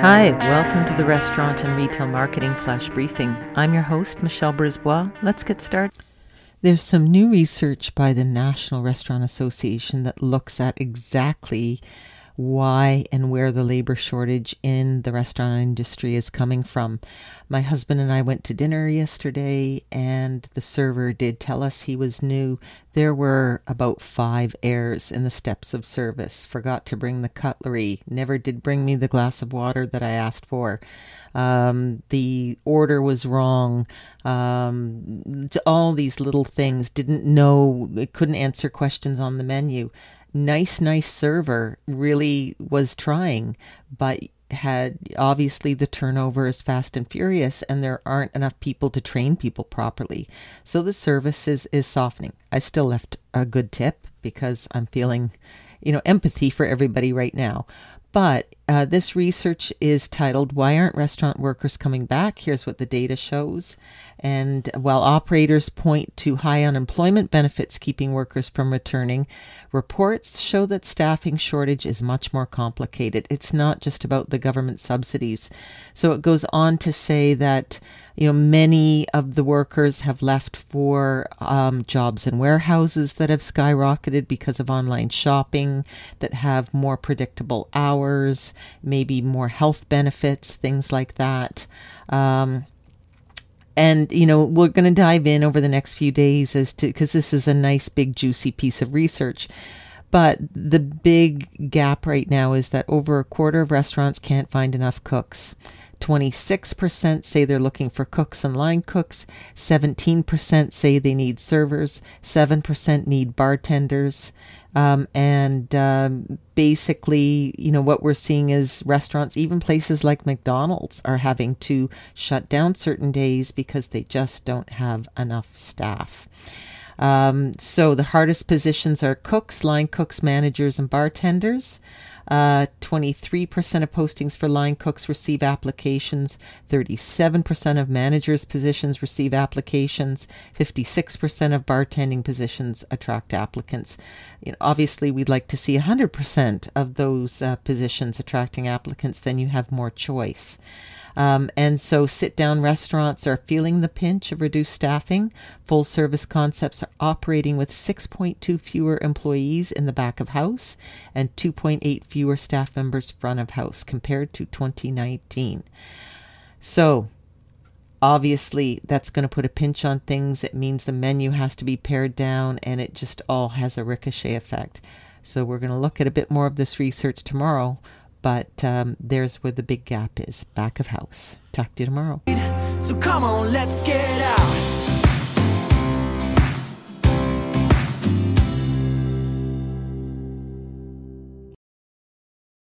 Hi, welcome to the Restaurant and Retail Marketing Flash Briefing. I'm your host, Michelle Brisbois. Let's get started. There's some new research by the National Restaurant Association that looks at exactly why and where the labor shortage in the restaurant industry is coming from. My husband and I went to dinner yesterday, and the server did tell us he was new. There were about five errors in the steps of service. Forgot to bring the cutlery, never did bring me the glass of water that I asked for. Um, the order was wrong. Um, all these little things. Didn't know, couldn't answer questions on the menu nice, nice server really was trying, but had obviously the turnover is fast and furious and there aren't enough people to train people properly. So the service is, is softening. I still left a good tip because I'm feeling, you know, empathy for everybody right now. But uh, this research is titled Why Aren't Restaurant Workers Coming Back? Here's what the data shows. And while operators point to high unemployment benefits keeping workers from returning, reports show that staffing shortage is much more complicated. It's not just about the government subsidies. So it goes on to say that you know many of the workers have left for um, jobs in warehouses that have skyrocketed because of online shopping, that have more predictable hours, maybe more health benefits, things like that. Um, and you know we're going to dive in over the next few days as to because this is a nice big juicy piece of research but the big gap right now is that over a quarter of restaurants can't find enough cooks 26% say they're looking for cooks and line cooks 17% say they need servers 7% need bartenders um, and um, basically, you know, what we're seeing is restaurants, even places like McDonald's, are having to shut down certain days because they just don't have enough staff. Um, so the hardest positions are cooks, line cooks, managers, and bartenders. Uh, 23% of postings for line cooks receive applications. 37% of managers' positions receive applications. 56% of bartending positions attract applicants. You know, obviously, we'd like to see 100% of those uh, positions attracting applicants, then you have more choice. Um, and so sit down restaurants are feeling the pinch of reduced staffing. Full service concepts are operating with 6.2 fewer employees in the back of house and 2.8 fewer staff members front of house compared to 2019. So, obviously that's going to put a pinch on things. It means the menu has to be pared down and it just all has a ricochet effect. So we're going to look at a bit more of this research tomorrow but um, there's where the big gap is back of house. Talk to you tomorrow. So come on, let's get out.